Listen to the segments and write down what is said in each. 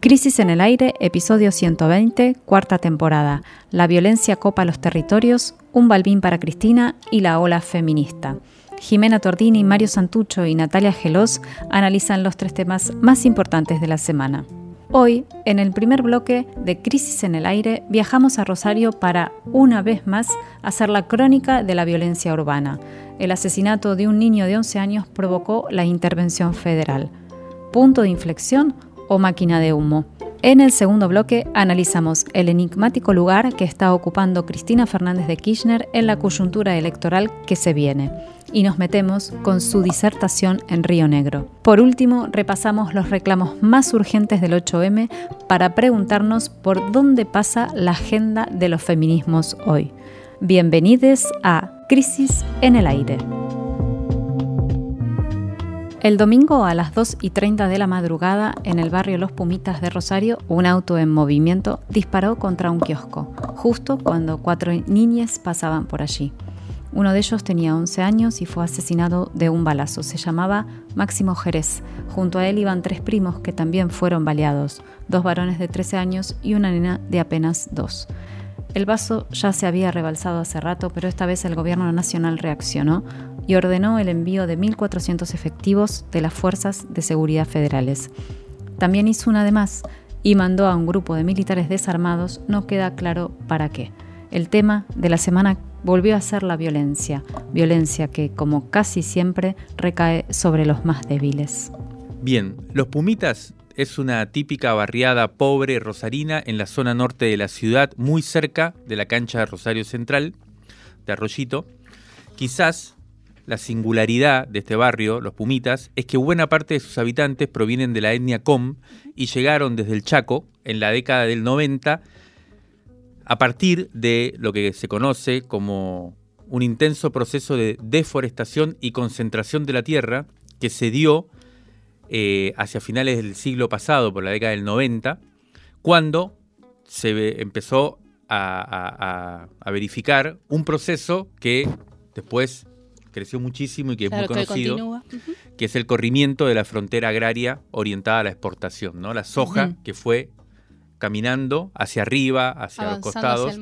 Crisis en el Aire, episodio 120, cuarta temporada. La violencia copa los territorios, un balbín para Cristina y la ola feminista. Jimena Tordini, Mario Santucho y Natalia Gelos analizan los tres temas más importantes de la semana. Hoy, en el primer bloque de Crisis en el Aire, viajamos a Rosario para, una vez más, hacer la crónica de la violencia urbana. El asesinato de un niño de 11 años provocó la intervención federal. ¿Punto de inflexión o máquina de humo. En el segundo bloque analizamos el enigmático lugar que está ocupando Cristina Fernández de Kirchner en la coyuntura electoral que se viene y nos metemos con su disertación en Río Negro. Por último, repasamos los reclamos más urgentes del 8M para preguntarnos por dónde pasa la agenda de los feminismos hoy. Bienvenidos a Crisis en el Aire. El domingo a las 2 y 30 de la madrugada, en el barrio Los Pumitas de Rosario, un auto en movimiento disparó contra un kiosco, justo cuando cuatro niñas pasaban por allí. Uno de ellos tenía 11 años y fue asesinado de un balazo. Se llamaba Máximo Jerez. Junto a él iban tres primos que también fueron baleados, dos varones de 13 años y una nena de apenas dos. El vaso ya se había rebalsado hace rato, pero esta vez el gobierno nacional reaccionó y ordenó el envío de 1.400 efectivos de las fuerzas de seguridad federales. También hizo una de más y mandó a un grupo de militares desarmados, no queda claro para qué. El tema de la semana volvió a ser la violencia, violencia que, como casi siempre, recae sobre los más débiles. Bien, los Pumitas es una típica barriada pobre rosarina en la zona norte de la ciudad, muy cerca de la cancha de Rosario Central, de Arroyito. Quizás la singularidad de este barrio, los Pumitas, es que buena parte de sus habitantes provienen de la etnia Com y llegaron desde el Chaco en la década del 90 a partir de lo que se conoce como un intenso proceso de deforestación y concentración de la tierra que se dio eh, hacia finales del siglo pasado, por la década del 90, cuando se empezó a, verificar un proceso que después creció muchísimo y que es muy conocido, que, es el corrimiento de la frontera agraria orientada a la exportación, ¿no? La soja que fue caminando hacia arriba, hacia los costados,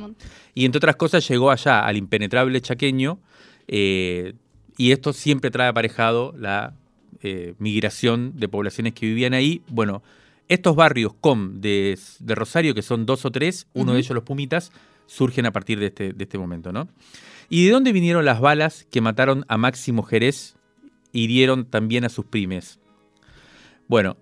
y entre otras cosas llegó allá al impenetrable chaqueño, eh, y esto siempre trae aparejado la eh, migración de poblaciones que vivían ahí. Bueno, estos barrios com de, Rosario, que son dos o tres, uno de ellos los Pumitas, surgen a partir de este, de este momento, ¿no? ¿Y de dónde vinieron las balas que mataron a Máximo Jerez y hirieron también a sus primes? Bueno,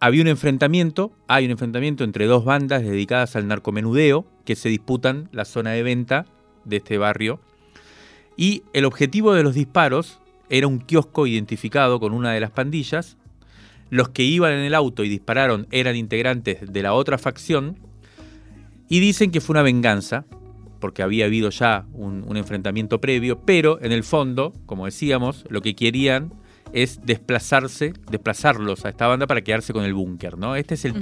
había un enfrentamiento, hay un enfrentamiento entre dos bandas dedicadas al narcomenudeo que se disputan la zona de venta de este barrio. Y el objetivo de los disparos era un kiosco identificado con una de las pandillas. Los que iban en el auto y dispararon eran integrantes de la otra facción. Y dicen que fue una venganza, porque había habido ya un, enfrentamiento previo, pero en el fondo, como decíamos, lo que querían es desplazarse, desplazarlos a esta banda para quedarse con el búnker, ¿no? Este es el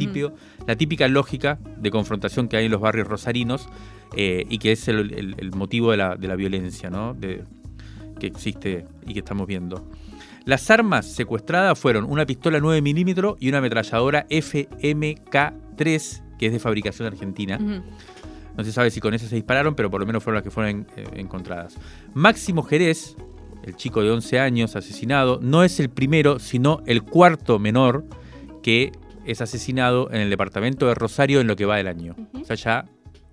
la típica lógica de confrontación que hay en los barrios rosarinos eh, y que es el, motivo de la, de la violencia, ¿no? De, que existe y que estamos viendo. Las armas secuestradas fueron una pistola 9 milímetros y una ametralladora FMK3, que es de fabricación argentina. No se sabe si con eso se dispararon, pero por lo menos fueron las que fueron eh, encontradas. Máximo Jerez, el chico de 11 años asesinado, no es el primero, sino el cuarto menor que es asesinado en el departamento de Rosario en lo que va del año. O sea, ya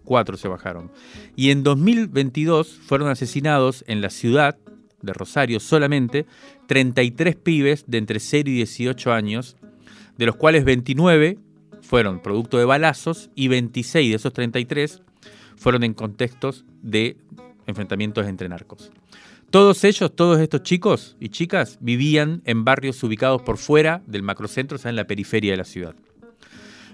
cuatro se bajaron. Y en 2022 fueron asesinados en la ciudad de Rosario solamente 33 pibes de entre 0 y 18 años, de los cuales 29 fueron producto de balazos y 26 de esos 33 fueron en contextos de enfrentamientos entre narcos. Todos ellos, todos estos chicos y chicas vivían en barrios ubicados por fuera del macrocentro, o sea, en la periferia de la ciudad.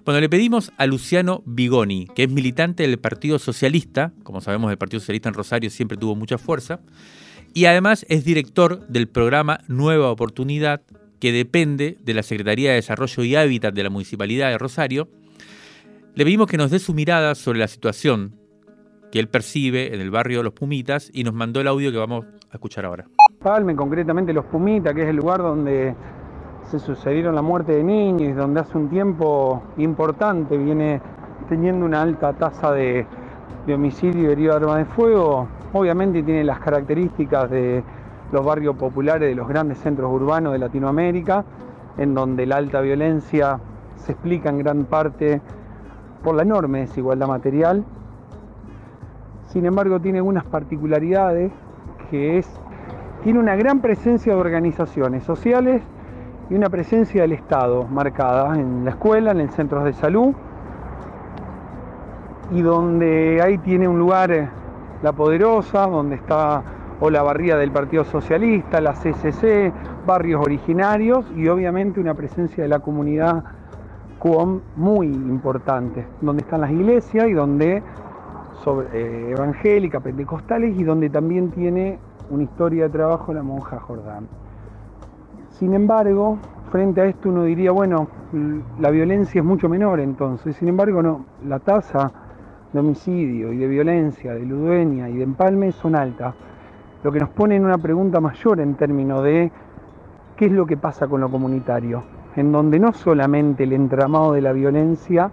Bueno, le pedimos a Luciano Bigoni, que es militante del Partido Socialista, como sabemos el Partido Socialista en Rosario siempre tuvo mucha fuerza, y además es director del programa Nueva Oportunidad, que depende de la Secretaría de Desarrollo y Hábitat de la Municipalidad de Rosario. Le pedimos que nos dé su mirada sobre la situación que él percibe en el barrio Los Pumitas y nos mandó el audio que vamos a escuchar ahora. Palme, concretamente Los Pumitas, que es el lugar donde se sucedieron la muerte de niños, donde hace un tiempo importante viene teniendo una alta tasa de, homicidio herido de arma de fuego, obviamente tiene las características de los barrios populares de los grandes centros urbanos de Latinoamérica, en donde la alta violencia se explica en gran parte por la enorme desigualdad material. Sin embargo, tiene algunas particularidades que es, tiene una gran presencia de organizaciones sociales y una presencia del Estado marcada en la escuela, en el centros de salud, y donde ahí tiene un lugar eh, la Poderosa, donde está o la barría del Partido Socialista, la CCC, barrios originarios y obviamente una presencia de la comunidad CUOM muy importante, donde están las iglesias y donde sobre, eh, evangélica, pentecostales y donde también tiene una historia de trabajo la monja Jordán. Sin embargo, frente a esto uno diría, bueno, la violencia es mucho menor entonces, sin embargo no, la tasa de homicidio y de violencia, de ludueña y de empalme son altas, lo que nos pone en una pregunta mayor en términos de qué es lo que pasa con lo comunitario, en donde no solamente el entramado de la violencia,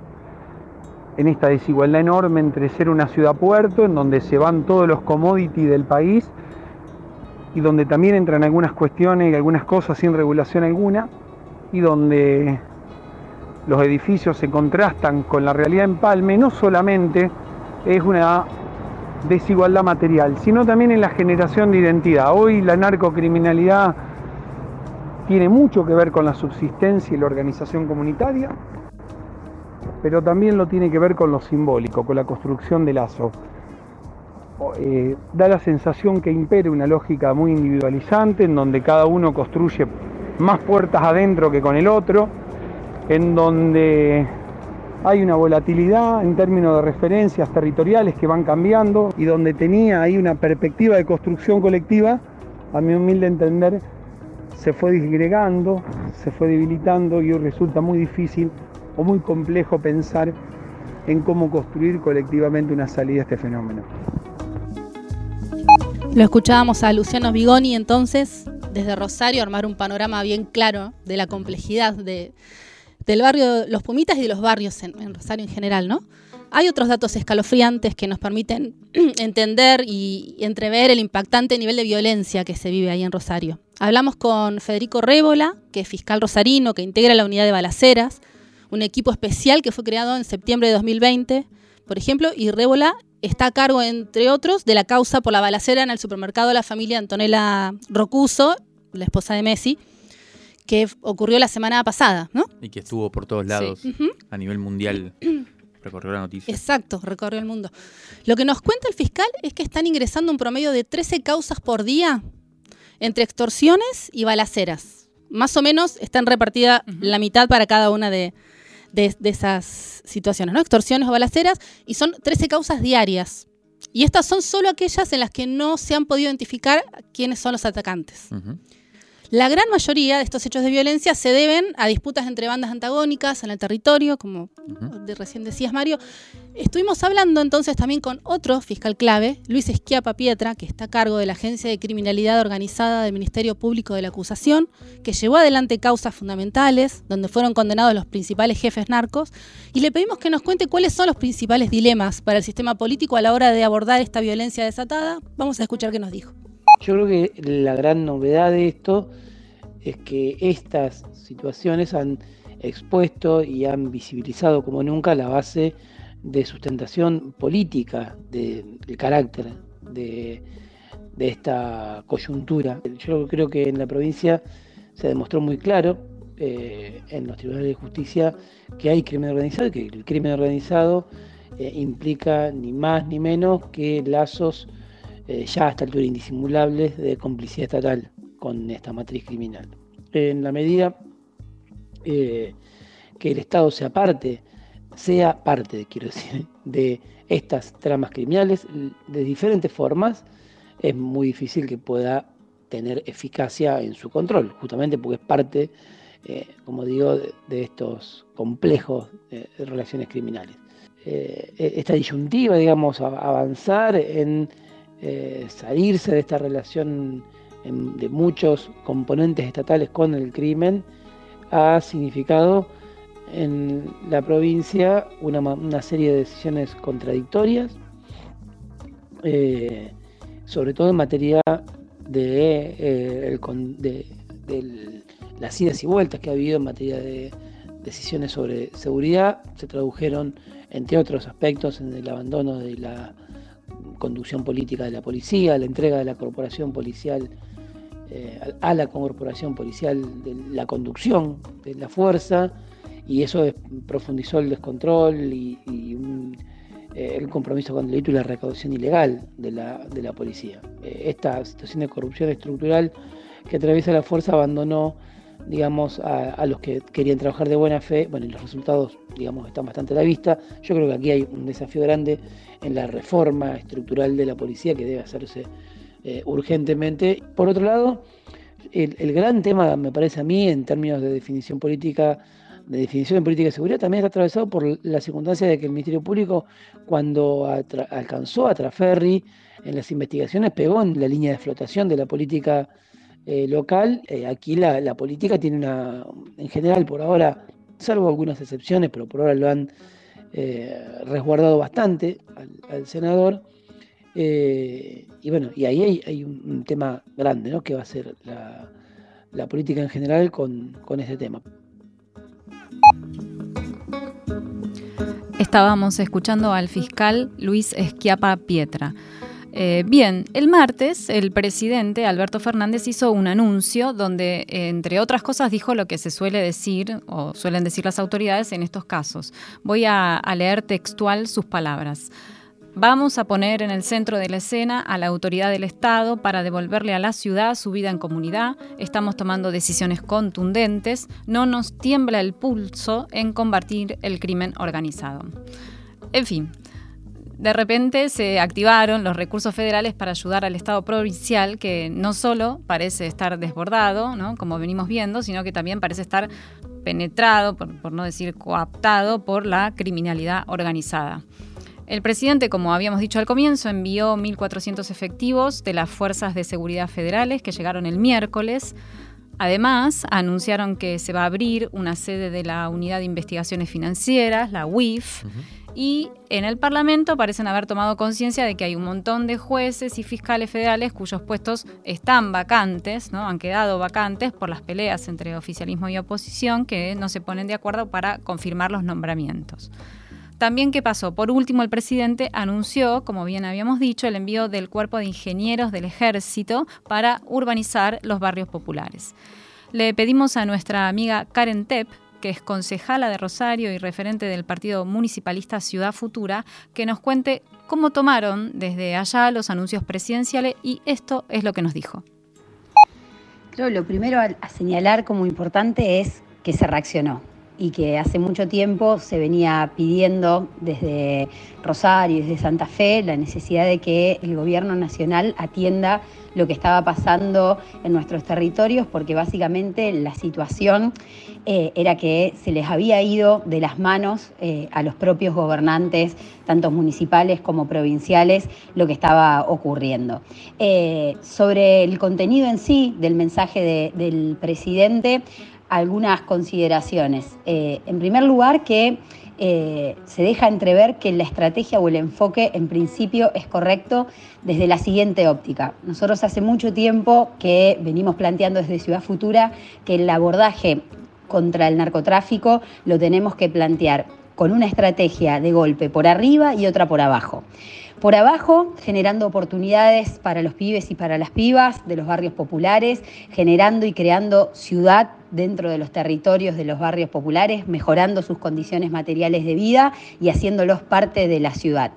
en esta desigualdad enorme entre ser una ciudad-puerto, en donde se van todos los commodities del país, y donde también entran algunas cuestiones y algunas cosas sin regulación alguna, y donde los edificios se contrastan con la realidad en Palme, no solamente es una desigualdad material, sino también en la generación de identidad. Hoy la narcocriminalidad tiene mucho que ver con la subsistencia y la organización comunitaria, pero también lo tiene que ver con lo simbólico, con la construcción de lazo. Eh, da la sensación que impere una lógica muy individualizante, en donde cada uno construye más puertas adentro que con el otro, en donde hay una volatilidad en términos de referencias territoriales que van cambiando y donde tenía ahí una perspectiva de construcción colectiva, a mi humilde entender, se fue disgregando, se fue debilitando y hoy resulta muy difícil o muy complejo pensar en cómo construir colectivamente una salida a este fenómeno. Lo escuchábamos a Luciano Bigoni entonces, desde Rosario, armar un panorama bien claro de la complejidad de, del barrio Los Pumitas y de los barrios en, Rosario en general, ¿no? Hay otros datos escalofriantes que nos permiten entender y entrever el impactante nivel de violencia que se vive ahí en Rosario. Hablamos con Federico Rébola, que es fiscal rosarino, que integra la unidad de balaceras, un equipo especial que fue creado en septiembre de 2020, por ejemplo, y Rébola está a cargo, entre otros, de la causa por la balacera en el supermercado de la familia Antonella Rocuso, la esposa de Messi, que ocurrió la semana pasada, ¿no? Y que estuvo por todos lados a nivel mundial. Recorrió la noticia. Exacto, recorrió el mundo. Lo que nos cuenta el fiscal es que están ingresando un promedio de 13 causas por día entre extorsiones y balaceras. Más o menos están repartidas la mitad para cada una de, esas situaciones, ¿no? Extorsiones o balaceras, y son 13 causas diarias. Y estas son solo aquellas en las que no se han podido identificar quiénes son los atacantes. La gran mayoría de estos hechos de violencia se deben a disputas entre bandas antagónicas en el territorio, como recién decías Mario. Estuvimos hablando entonces también con otro fiscal clave, Luis Esquiapa Pietra, que está a cargo de la Agencia de Criminalidad Organizada del Ministerio Público de la Acusación, que llevó adelante causas fundamentales, donde fueron condenados los principales jefes narcos, y le pedimos que nos cuente cuáles son los principales dilemas para el sistema político a la hora de abordar esta violencia desatada. Vamos a escuchar qué nos dijo. Yo creo que la gran novedad de esto es que estas situaciones han expuesto y han visibilizado como nunca la base de sustentación política del carácter de, esta coyuntura. Yo creo que en la provincia se demostró muy claro eh, en los tribunales de justicia que hay crimen organizado y que el crimen organizado eh, implica ni más ni menos que lazos eh, ya a esta altura indisimulables de complicidad estatal con esta matriz criminal. En la medida eh, que el Estado sea parte, sea parte, quiero decir, de estas tramas criminales de diferentes formas, es muy difícil que pueda tener eficacia en su control, justamente porque es parte, eh, como digo, de, estos complejos de relaciones criminales. esta disyuntiva, digamos, avanzar en eh, salirse de esta relación de muchos componentes estatales con el crimen ha significado en la provincia una, serie de decisiones contradictorias, eh, sobre todo en materia de, eh, de, las idas y vueltas que ha habido en materia de decisiones sobre seguridad, se tradujeron, entre otros aspectos, en el abandono de la conducción política de la policía, la entrega de la corporación policial eh, a la corporación policial de la conducción de la fuerza, y eso profundizó el descontrol y, eh, el compromiso con el delito y la recaudación ilegal de la, policía. Eh, esta situación de corrupción estructural que atraviesa la fuerza abandonó digamos, a, los que querían trabajar de buena fe, bueno, y los resultados, digamos, están bastante a la vista. Yo creo que aquí hay un desafío grande en la reforma estructural de la policía que debe hacerse eh, urgentemente. Por otro lado, el, gran tema, me parece a mí, en términos de definición política de definición de política de seguridad también está atravesado por la circunstancia de que el Ministerio Público, cuando alcanzó a Traferri en las investigaciones, pegó en la línea de flotación de la política eh, local. Eh, aquí la, política tiene una, en general, por ahora, salvo algunas excepciones, pero por ahora lo han eh, resguardado bastante al, senador. y bueno, y ahí hay, un, tema grande, ¿no? Que va a ser la, política en general con, con este tema. Estábamos escuchando al fiscal Luis Esquiapa Pietra. Eh, bien, el martes el presidente Alberto Fernández hizo un anuncio donde, entre otras cosas, dijo lo que se suele decir o suelen decir las autoridades en estos casos. Voy a leer textual sus palabras. Vamos a poner en el centro de la escena a la autoridad del Estado para devolverle a la ciudad su vida en comunidad. Estamos tomando decisiones contundentes. No nos tiembla el pulso en combatir el crimen organizado. En fin, de repente se activaron los recursos federales para ayudar al Estado provincial, que no solo parece estar desbordado, como venimos viendo, sino que también parece estar penetrado, por no decir coaptado, por la criminalidad organizada. El presidente, como habíamos dicho al comienzo, envió 1.400 efectivos de las fuerzas de seguridad federales que llegaron el miércoles. Además, anunciaron que se va a abrir una sede de la Unidad de Investigaciones Financieras, la UIF, y en el Parlamento parecen haber tomado conciencia de que hay un montón de jueces y fiscales federales cuyos puestos están vacantes, ¿no? han quedado vacantes por las peleas entre oficialismo y oposición que no se ponen de acuerdo para confirmar los nombramientos. También, ¿qué pasó? Por último, el presidente anunció, como bien habíamos dicho, el envío del cuerpo de ingenieros del ejército para urbanizar los barrios populares. Le pedimos a nuestra amiga Karen Tepp, que es concejala de Rosario y referente del Partido Municipalista Ciudad Futura, que nos cuente cómo tomaron desde allá los anuncios presidenciales y esto es lo que nos dijo. Lo primero a señalar como importante es que se reaccionó y que hace mucho tiempo se venía pidiendo desde Rosario y desde Santa Fe la necesidad de que el gobierno nacional atienda lo que estaba pasando en nuestros territorios, porque básicamente la situación eh, era que se les había ido de las manos eh, a los propios gobernantes, tanto municipales como provinciales, lo que estaba ocurriendo. Eh, sobre el contenido en sí del mensaje del presidente, algunas consideraciones. Eh, en primer lugar, que eh, se deja entrever que la estrategia o el enfoque en principio es correcto desde la siguiente óptica. Nosotros hace mucho tiempo que venimos planteando desde Ciudad Futura que el abordaje contra el narcotráfico lo tenemos que plantear con una estrategia de golpe por arriba y otra por abajo. Por abajo, generando oportunidades para los pibes y para las pibas de los barrios populares, generando y creando ciudad dentro de los territorios de los barrios populares, mejorando sus condiciones materiales de vida y haciéndolos parte de la ciudad.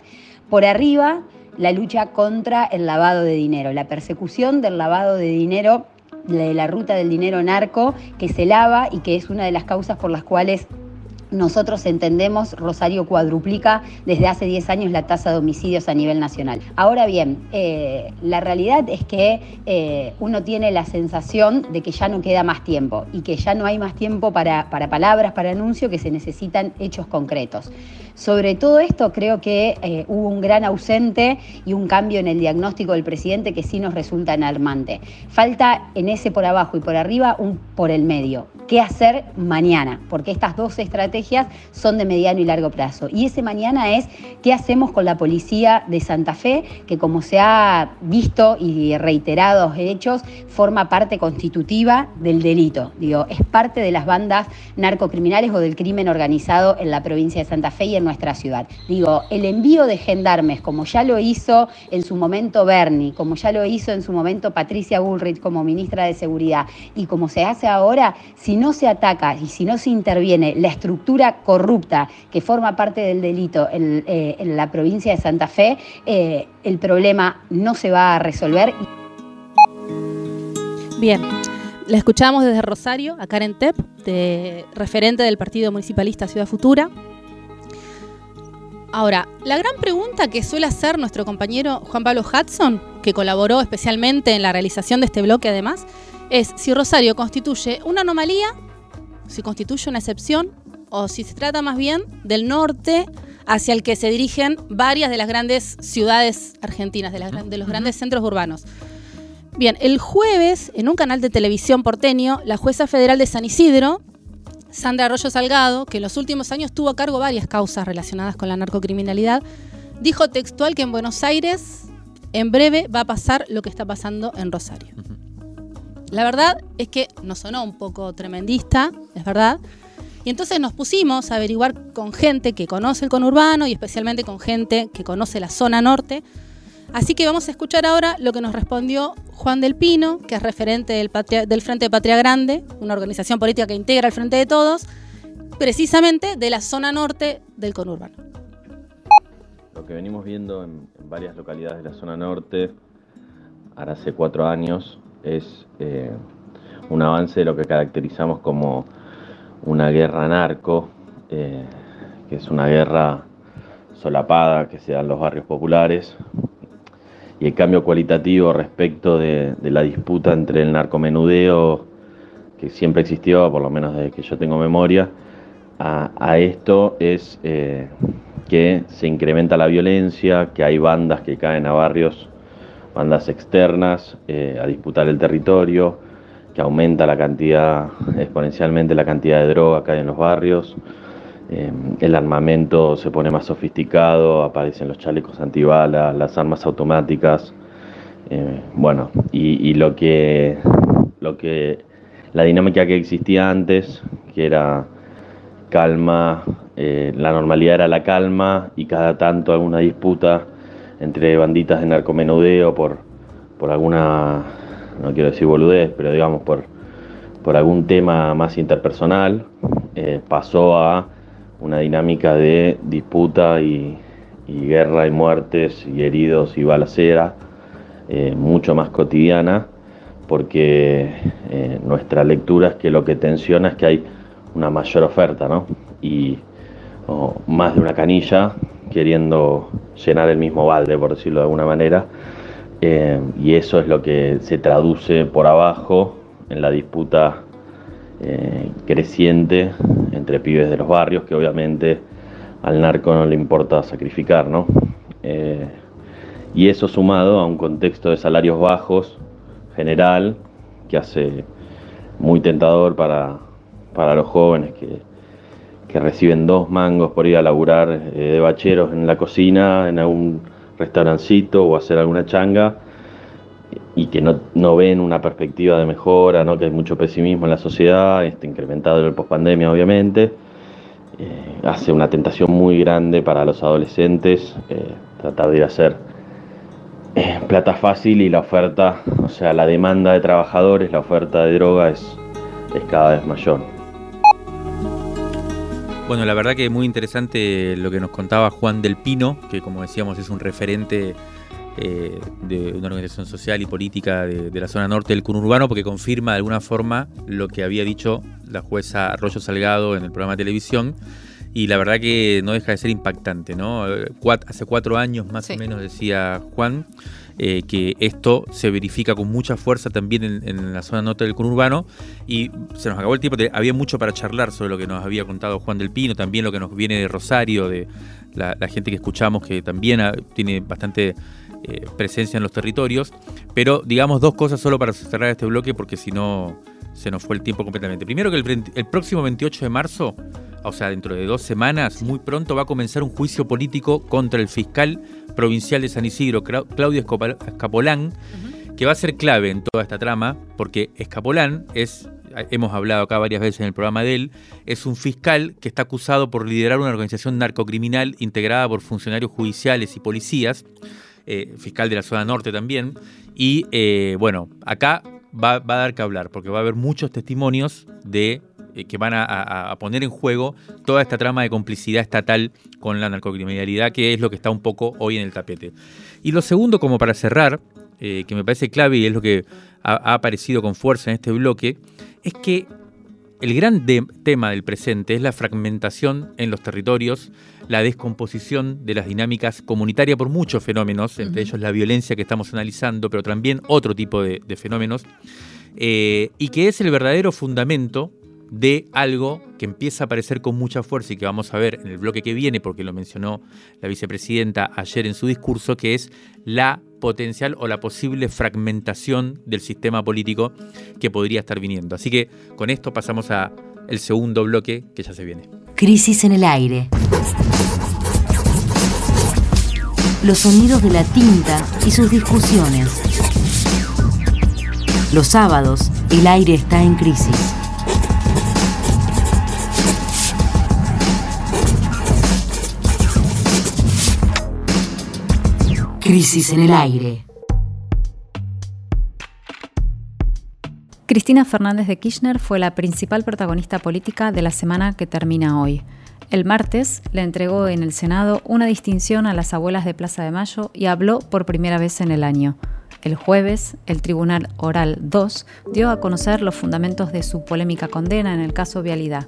Por arriba, la lucha contra el lavado de dinero, la persecución del lavado de dinero de la ruta del dinero narco que se lava y que es una de las causas por las cuales nosotros entendemos, Rosario cuadruplica desde hace 10 años la tasa de homicidios a nivel nacional. Ahora bien, eh, la realidad es que eh, uno tiene la sensación de que ya no queda más tiempo y que ya no hay más tiempo para, para palabras, para anuncios, que se necesitan hechos concretos. Sobre todo esto creo que eh, hubo un gran ausente y un cambio en el diagnóstico del presidente que sí nos resulta alarmante. Falta en ese por abajo y por arriba un por el medio. ¿Qué hacer mañana? Porque estas dos estrategias son de mediano y largo plazo. Y ese mañana es qué hacemos con la policía de Santa Fe, que como se ha visto y reiterados hechos, forma parte constitutiva del delito. Digo, es parte de las bandas narcocriminales o del crimen organizado en la provincia de Santa Fe y en nuestra ciudad. Digo, el envío de gendarmes, como ya lo hizo en su momento Bernie, como ya lo hizo en su momento Patricia Bullrich como ministra de Seguridad, y como se hace ahora, si no se ataca y si no se interviene la estructura corrupta que forma parte del delito en, eh, la provincia de Santa Fe, eh, el problema no se va a resolver. Bien. La escuchamos desde Rosario, a Karen Tepp, de, referente del Partido Municipalista Ciudad Futura. Ahora, la gran pregunta que suele hacer nuestro compañero Juan Pablo Hudson, que colaboró especialmente en la realización de este bloque además, es si Rosario constituye una anomalía, si constituye una excepción, o si se trata más bien del norte hacia el que se dirigen varias de las grandes ciudades argentinas, de, de los grandes centros urbanos. Bien, el jueves, en un canal de televisión porteño, la jueza federal de San Isidro Sandra Arroyo Salgado, que en los últimos años tuvo a cargo varias causas relacionadas con la narcocriminalidad, dijo textual que en Buenos Aires en breve va a pasar lo que está pasando en Rosario. La verdad es que nos sonó un poco tremendista, es verdad. Y entonces nos pusimos a averiguar con gente que conoce el conurbano y especialmente con gente que conoce la zona norte Así que vamos a escuchar ahora lo que nos respondió Juan del Pino, que es referente del, Frente de Patria Grande, una organización política que integra el Frente de Todos, precisamente de la zona norte del conurbano. Lo que venimos viendo en, varias localidades de la zona norte, ahora hace cuatro años, es eh, un avance de lo que caracterizamos como una guerra narco, eh, que es una guerra solapada que se da en los barrios populares, y el cambio cualitativo respecto de, la disputa entre el narcomenudeo que siempre existió, por lo menos desde que yo tengo memoria, a, esto es eh, que se incrementa la violencia, que hay bandas que caen a barrios, bandas externas, eh, a disputar el territorio, que aumenta la cantidad, exponencialmente la cantidad de droga que hay en los barrios. Eh, el armamento se pone más sofisticado, aparecen los chalecos antibalas, las armas automáticas. Eh, bueno, y, lo que lo que la dinámica que existía antes, que era calma, la normalidad era la calma y cada tanto alguna disputa entre banditas de narcomenudeo por, por alguna, no quiero decir boludez, pero digamos por, por algún tema más interpersonal, pasó a una dinámica de disputa y, guerra y muertes y heridos y balacera eh, mucho más cotidiana porque eh, nuestra lectura es que lo que tensiona es que hay una mayor oferta ¿no? y más de una canilla queriendo llenar el mismo balde por decirlo de alguna manera eh, y eso es lo que se traduce por abajo en la disputa eh, creciente entre pibes de los barrios, que obviamente al narco no le importa sacrificar, ¿no? Eh, y eso sumado a un contexto de salarios bajos general, que hace muy tentador para, para los jóvenes que, que, reciben dos mangos por ir a laburar eh, de bacheros en la cocina, en algún restaurancito o hacer alguna changa y que no, no, ven una perspectiva de mejora, ¿no? que hay mucho pesimismo en la sociedad, este, incrementado en el pospandemia obviamente, eh, hace una tentación muy grande para los adolescentes eh, tratar de ir a hacer plata fácil y la oferta, o sea, la demanda de trabajadores, la oferta de droga es, es cada vez mayor. Bueno, la verdad que es muy interesante lo que nos contaba Juan del Pino, que como decíamos es un referente eh, de una organización social y política de, la zona norte del conurbano, porque confirma de alguna forma lo que había dicho la jueza Arroyo Salgado en el programa de televisión, y la verdad que no deja de ser impactante, ¿no? hace cuatro años más o menos decía Juan eh, que esto se verifica con mucha fuerza también en, la zona norte del conurbano y se nos acabó el tiempo, había mucho para charlar sobre lo que nos había contado Juan del Pino, también lo que nos viene de Rosario, de la, gente que escuchamos que también tiene bastante eh, presencia en los territorios, pero digamos dos cosas solo para cerrar este bloque porque si no se nos fue el tiempo completamente. Primero que el, próximo 28 de marzo, o sea, dentro de dos semanas, muy pronto va a comenzar un juicio político contra el fiscal provincial de San Isidro, Claudio Escapolán, que va a ser clave en toda esta trama, porque Escapolán es, hemos hablado acá varias veces en el programa de él, es un fiscal que está acusado por liderar una organización narcocriminal integrada por funcionarios judiciales y policías, eh, fiscal de la zona norte también, y eh, bueno, acá va, a dar que hablar, porque va a haber muchos testimonios de que van a, poner en juego toda esta trama de complicidad estatal con la narcocriminalidad, que es lo que está un poco hoy en el tapete. Y lo segundo, como para cerrar, eh, que me parece clave y es lo que ha, aparecido con fuerza en este bloque, es que el gran tema del presente es la fragmentación en los territorios, la descomposición de las dinámicas comunitarias por muchos fenómenos, entre ellos la violencia que estamos analizando, pero también otro tipo de, fenómenos, eh, y que es el verdadero fundamento de algo que empieza a aparecer con mucha fuerza y que vamos a ver en el bloque que viene, porque lo mencionó la vicepresidenta ayer en su discurso, que es la potencial o la posible fragmentación del sistema político que podría estar viniendo. Así que con esto pasamos a el segundo bloque que ya se viene. Crisis en el aire. Los sonidos de la tinta y sus discusiones. Los sábados, el aire está en crisis. Crisis en el aire. Cristina Fernández de Kirchner fue la principal protagonista política de la semana que termina hoy. El martes le entregó en el Senado una distinción a las abuelas de Plaza de Mayo y habló por primera vez en el año. El jueves, el Tribunal Oral 2 dio a conocer los fundamentos de su polémica condena en el caso Vialidad.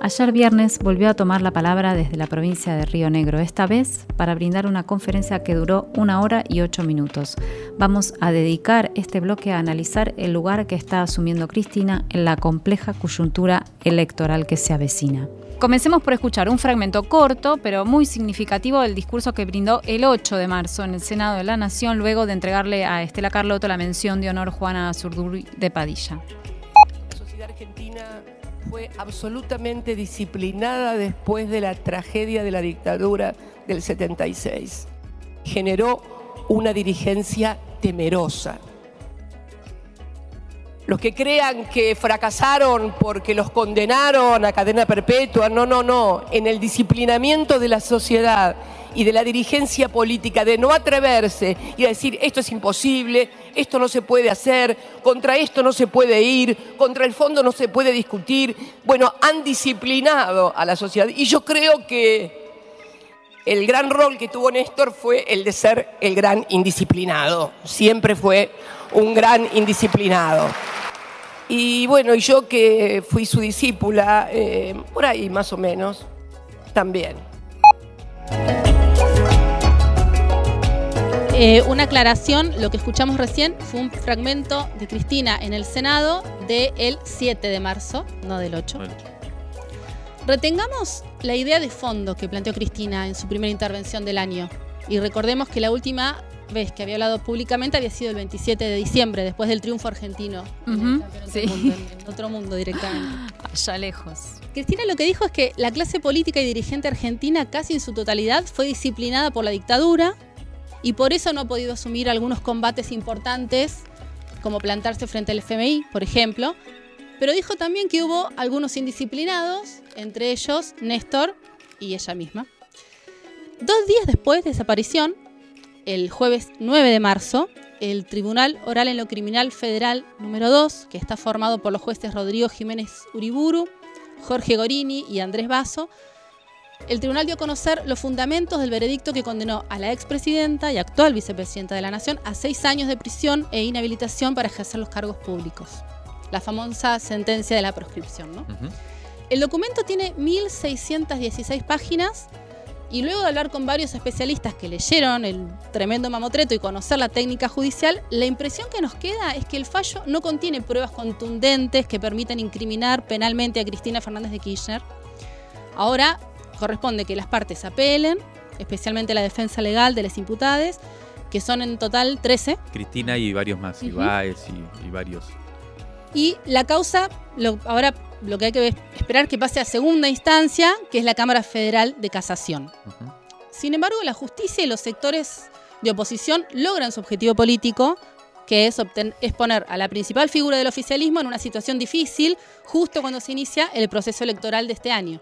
Ayer viernes volvió a tomar la palabra desde la provincia de Río Negro, esta vez para brindar una conferencia que duró una hora y ocho minutos. Vamos a dedicar este bloque a analizar el lugar que está asumiendo Cristina en la compleja coyuntura electoral que se avecina. Comencemos por escuchar un fragmento corto, pero muy significativo del discurso que brindó el 8 de marzo en el Senado de la Nación, luego de entregarle a Estela Carlotto la mención de honor Juana Zurduy de Padilla. La sociedad argentina fue absolutamente disciplinada después de la tragedia de la dictadura del 76. Generó una dirigencia temerosa los que crean que fracasaron porque los condenaron a cadena perpetua, no, no, no, en el disciplinamiento de la sociedad y de la dirigencia política, de no atreverse y decir esto es imposible, esto no se puede hacer, contra esto no se puede ir, contra el fondo no se puede discutir, bueno, han disciplinado a la sociedad. Y yo creo que el gran rol que tuvo Néstor fue el de ser el gran indisciplinado, siempre fue un gran indisciplinado. Y bueno, y yo que fui su discípula, eh, por ahí más o menos, también. Eh, una aclaración, lo que escuchamos recién fue un fragmento de Cristina en el Senado del 7 de marzo, no del 8. Retengamos la idea de fondo que planteó Cristina en su primera intervención del año y recordemos que la última ves que había hablado públicamente había sido el 27 de diciembre, después del triunfo argentino. en, otro mundo directamente. Allá lejos. Cristina lo que dijo es que la clase política y dirigente argentina casi en su totalidad fue disciplinada por la dictadura y por eso no ha podido asumir algunos combates importantes, como plantarse frente al FMI, por ejemplo. Pero dijo también que hubo algunos indisciplinados, entre ellos Néstor y ella misma. Dos días después de esa aparición, el jueves 9 de marzo, el Tribunal Oral en lo Criminal Federal número 2, que está formado por los jueces Rodrigo Jiménez Uriburu, Jorge Gorini y Andrés Basso, el tribunal dio a conocer los fundamentos del veredicto que condenó a la expresidenta y actual vicepresidenta de la Nación a seis años de prisión e inhabilitación para ejercer los cargos públicos. La famosa sentencia de la proscripción. ¿no? El documento tiene 1.616 páginas y luego de hablar con varios especialistas que leyeron el tremendo mamotreto y conocer la técnica judicial, la impresión que nos queda es que el fallo no contiene pruebas contundentes que permitan incriminar penalmente a Cristina Fernández de Kirchner. Ahora corresponde que las partes apelen, especialmente la defensa legal de las imputadas, que son en total 13. Cristina y varios más, Ujú. Ibáez y, y varios. Y la causa, lo- ahora lo que hay que esperar que pase a segunda instancia, que es la Cámara Federal de Casación. Sin embargo, la justicia y los sectores de oposición logran su objetivo político, que es, es poner a la principal figura del oficialismo en una situación difícil justo cuando se inicia el proceso electoral de este año.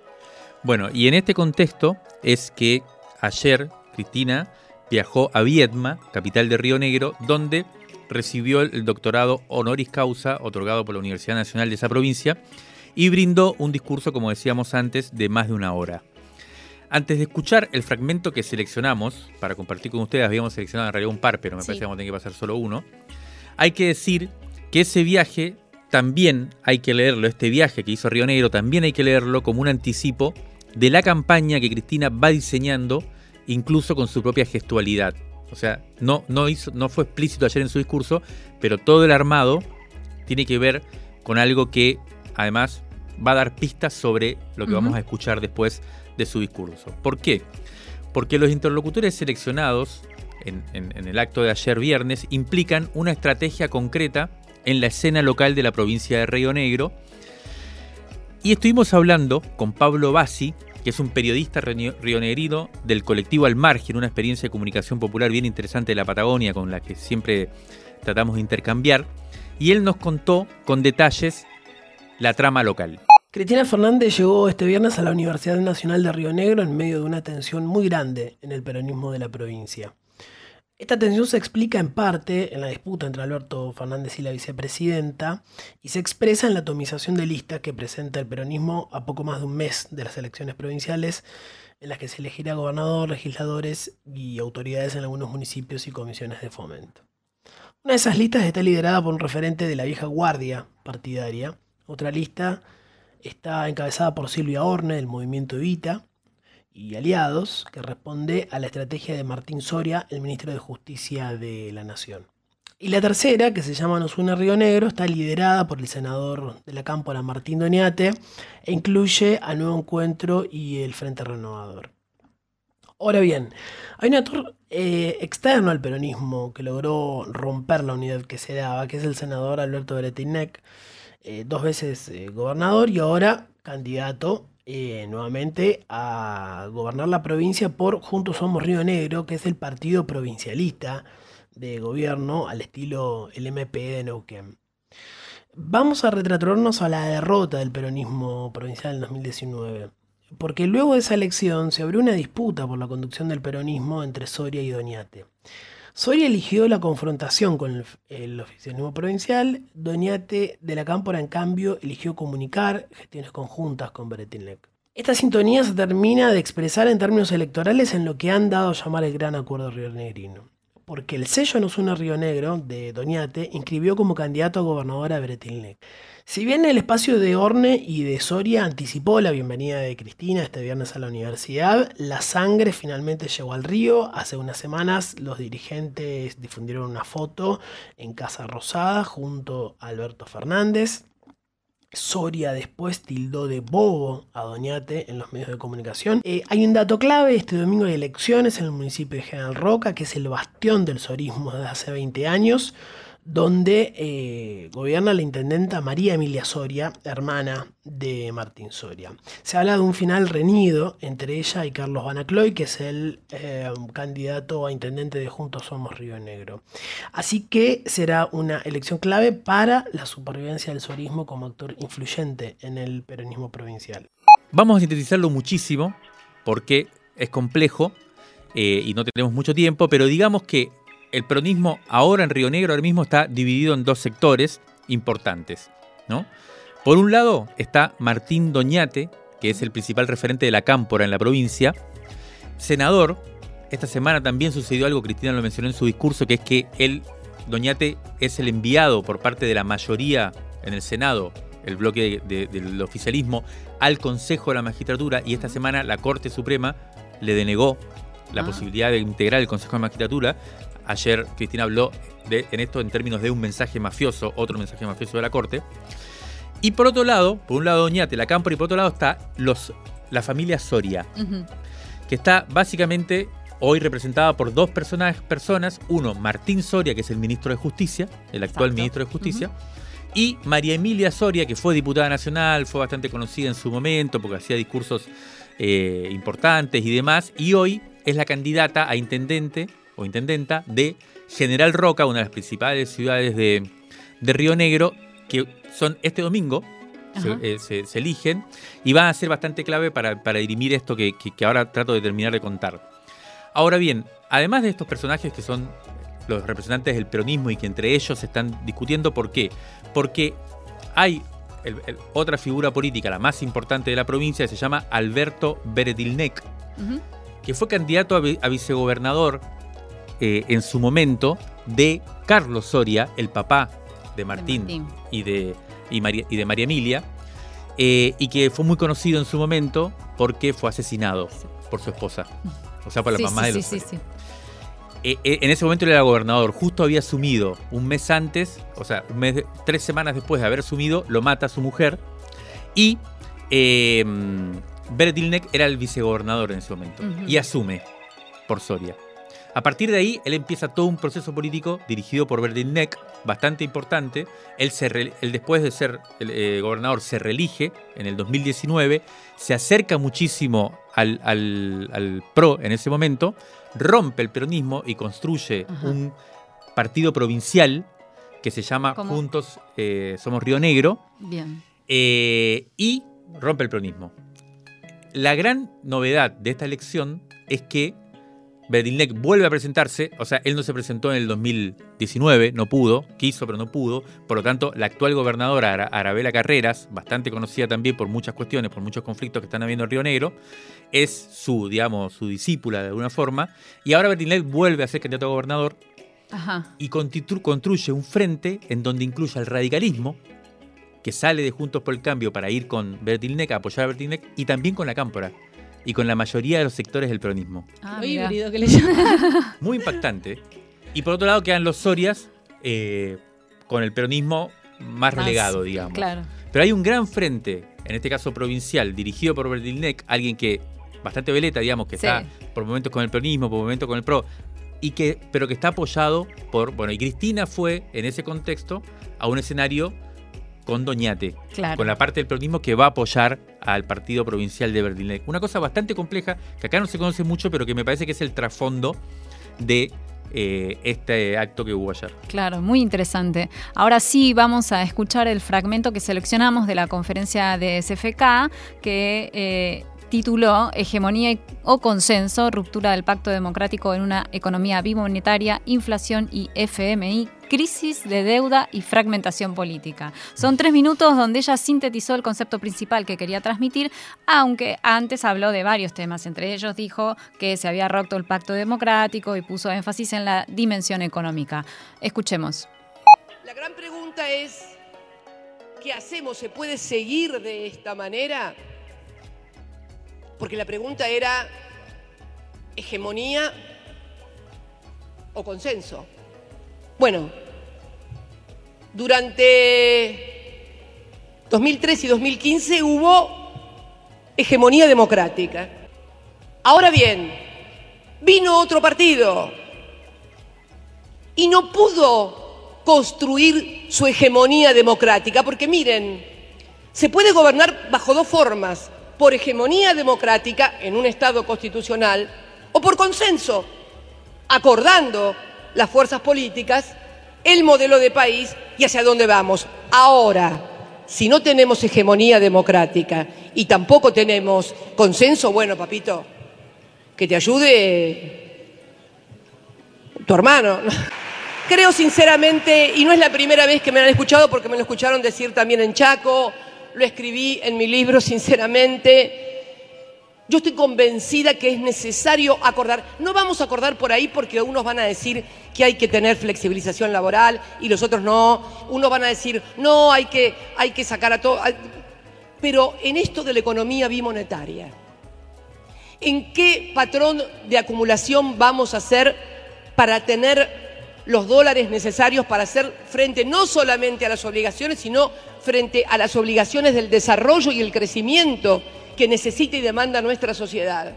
Bueno, y en este contexto es que ayer Cristina viajó a Viedma, capital de Río Negro, donde recibió el doctorado honoris causa otorgado por la Universidad Nacional de esa provincia y brindó un discurso, como decíamos antes, de más de una hora. Antes de escuchar el fragmento que seleccionamos para compartir con ustedes, habíamos seleccionado en realidad un par, pero me Sí. parece que vamos a tener que pasar solo uno. Hay que decir que ese viaje también hay que leerlo, este viaje que hizo Río Negro, también hay que leerlo como un anticipo de la campaña que Cristina va diseñando, incluso con su propia gestualidad. O sea, no, no, hizo, no fue explícito ayer en su discurso, pero todo el armado tiene que ver con algo que además va a dar pistas sobre lo que vamos a escuchar después de su discurso. ¿Por qué? Porque los interlocutores seleccionados en, en- en el acto de ayer viernes implican una estrategia concreta en la escena local de la provincia de Río Negro. Y estuvimos hablando con Pablo Bassi, que es un periodista rionegrino del colectivo Al Margen, una experiencia de comunicación popular bien interesante de la Patagonia con la que siempre tratamos de intercambiar. Y él nos contó con detalles la trama local. Cristina Fernández llegó este viernes a la Universidad Nacional de Río Negro en medio de una tensión muy grande en el peronismo de la provincia. Esta tensión se explica en parte en la disputa entre Alberto Fernández y la vicepresidenta y se expresa en la atomización de listas que presenta el peronismo a poco más de un mes de las elecciones provinciales en las que se elegirá gobernador, legisladores y autoridades en algunos municipios y comisiones de fomento. Una de esas listas está liderada por un referente de la vieja guardia partidaria. Otra lista está encabezada por Silvia Orne del movimiento Evita y aliados, que responde a la estrategia de Martín Soria, el ministro de Justicia de la Nación. Y la tercera, que se llama Nos une Río Negro, está liderada por el senador de la Cámpora Martín Doñate e incluye a Nuevo Encuentro y el Frente Renovador. Ahora bien, hay un actor eh, externo al peronismo que logró romper la unidad que se daba, que es el senador Alberto Bretinec, eh, dos veces eh, gobernador y ahora candidato eh, nuevamente a gobernar la provincia por Juntos Somos Río Negro, que es el partido provincialista de gobierno al estilo el MP de Neuquén. Vamos a retratornos a la derrota del peronismo provincial en 2019, porque luego de esa elección se abrió una disputa por la conducción del peronismo entre Soria y Doñate. Soria eligió la confrontación con el, el oficialismo provincial, Doñate de la Cámpora, en cambio, eligió comunicar gestiones conjuntas con Bretinlec. Esta sintonía se termina de expresar en términos electorales en lo que han dado a llamar el Gran Acuerdo Rionegrino. Porque el sello Nos une Río Negro de Doñate inscribió como candidato a gobernador a Bretilnec. Si bien el espacio de Orne y de Soria anticipó la bienvenida de Cristina este viernes a la universidad, la sangre finalmente llegó al río. Hace unas semanas los dirigentes difundieron una foto en Casa Rosada junto a Alberto Fernández. Soria después tildó de bobo a Doñate en los medios de comunicación. Eh, hay un dato clave, este domingo hay elecciones en el municipio de General Roca, que es el bastión del sorismo desde hace 20 años, donde eh, gobierna la intendenta María Emilia Soria, hermana de Martín Soria. Se habla de un final reñido entre ella y Carlos Banacloy, que es el eh, candidato a intendente de Juntos Somos Río Negro. Así que será una elección clave para la supervivencia del sorismo como actor influyente en el peronismo provincial. Vamos a sintetizarlo muchísimo porque es complejo eh, y no tenemos mucho tiempo, pero digamos que el peronismo ahora en Río Negro ahora mismo está dividido en dos sectores importantes, ¿no? Por un lado está Martín Doñate, que es el principal referente de la cámpora en la provincia, senador. Esta semana también sucedió algo, Cristina lo mencionó en su discurso, que es que él, Doñate, es el enviado por parte de la mayoría en el Senado, el bloque de- de- del oficialismo, al Consejo de la Magistratura y esta semana la Corte Suprema le denegó la Ah. posibilidad de integrar el Consejo de Magistratura. Ayer Cristina habló de, en esto en términos de un mensaje mafioso, otro mensaje mafioso de la Corte. Y por otro lado, por un lado Doñate, la Cámpora, y por otro lado está los, la familia Soria, que está básicamente hoy representada por dos personas, personas. Uno, Martín Soria, que es el ministro de Justicia, el actual Exacto. ministro de Justicia. Y María Emilia Soria, que fue diputada nacional, fue bastante conocida en su momento porque hacía discursos eh, importantes y demás. Y hoy es la candidata a intendente o intendenta de General Roca, una de las principales ciudades de, de Río Negro, que son este domingo. Se, eh, se- se eligen y van a ser bastante clave para, para dirimir esto que, que- que ahora trato de terminar de contar. Ahora bien, además de estos personajes que son los representantes del peronismo y que entre ellos se están discutiendo, ¿por qué? Porque hay el- el- otra figura política, la más importante de la provincia, que se llama Alberto Beredilnek, Ujú. que fue candidato a vicegobernador eh, en su momento de Carlos Soria, el papá de Martín, Martín. Y, de, y, María, y de María Emilia, eh, y que fue muy conocido en su momento porque fue asesinado por su esposa, o sea, por la Sí, mamá sí, de los sí. Eh, eh, en ese momento él era gobernador, justo había asumido un mes antes, o sea, un mes de- tres semanas después de haber asumido, lo mata su mujer y eh, Berdilnek era el vicegobernador en ese momento y asume por Soria. A partir de ahí, él empieza todo un proceso político dirigido por Berdilnek, bastante importante. Él, se re- él después de ser el, eh, gobernador, se reelige en el 2019, se acerca muchísimo al, al- al PRO en ese momento, rompe el peronismo y construye Ajá. un partido provincial que se llama ¿Cómo? Juntos eh, Somos Río Negro, Bien. eh, y rompe el peronismo. La gran novedad de esta elección es que Berdilnek vuelve a presentarse, o sea, él no se presentó en el 2019, no pudo, quiso pero no pudo, por lo tanto, la actual gobernadora Ara- Arabela Carreras, bastante conocida también por muchas cuestiones, por muchos conflictos que están habiendo en Río Negro, es su, digamos, su discípula de alguna forma, y ahora Berdilnek vuelve a ser candidato a gobernador Ajá. y construye un frente en donde incluye al radicalismo, que sale de Juntos por el Cambio para ir con Bertilnek, a apoyar a Bertilnek, y también con la Cámpora, y con la mayoría de los sectores del peronismo. Ah, híbrido que le llaman. Muy impactante. Y por otro lado quedan los Sorias, eh, con el peronismo más Más, relegado, digamos. Claro. Pero hay un gran frente, en este caso provincial, dirigido por Berdilnek, alguien que, bastante veleta, digamos, que Sí. está por momentos con el peronismo, por momentos con el PRO, y que, pero que está apoyado por, bueno, y Cristina fue, en ese contexto, a un escenario con Doñate, Claro. con la parte del peronismo que va a apoyar al partido provincial de Berdilnek. Una cosa bastante compleja, que acá no se conoce mucho, pero que me parece que es el trasfondo de eh, este acto que hubo ayer. Claro, muy interesante. Ahora sí vamos a escuchar el fragmento que seleccionamos de la conferencia de SFK que eh, tituló Hegemonía o consenso, ruptura del pacto democrático en una economía bimonetaria, inflación y FMI, crisis de deuda y fragmentación política. Son tres minutos donde ella sintetizó el concepto principal que quería transmitir, aunque antes habló de varios temas. Entre ellos dijo que se había roto el pacto democrático y puso énfasis en la dimensión económica. Escuchemos. La gran pregunta es, ¿qué hacemos? ¿Se puede seguir de esta manera? Porque la pregunta era, ¿hegemonía o consenso? Bueno, durante 2003 y 2015 hubo hegemonía democrática. Ahora bien, vino otro partido y no pudo construir su hegemonía democrática, porque miren, se puede gobernar bajo dos formas, por hegemonía democrática en un Estado constitucional o por consenso, acordando las fuerzas políticas el modelo de país y hacia dónde vamos. Ahora, si no tenemos hegemonía democrática y tampoco tenemos consenso, bueno, papito, que te ayude tu hermano. Creo sinceramente, y no es la primera vez que me han escuchado, porque me lo escucharon decir también en Chaco, lo escribí en mi libro sinceramente, yo estoy convencida que es necesario acordar. No vamos a acordar por ahí porque unos van a decir que hay que tener flexibilización laboral y los otros no. Unos van a decir, no, hay que, hay que sacar a todo. pero en esto de la economía bimonetaria. ¿En qué patrón de acumulación vamos a hacer para tener los dólares necesarios para hacer frente no solamente a las obligaciones, sino frente a las obligaciones del desarrollo y el crecimiento que necesita y demanda nuestra sociedad?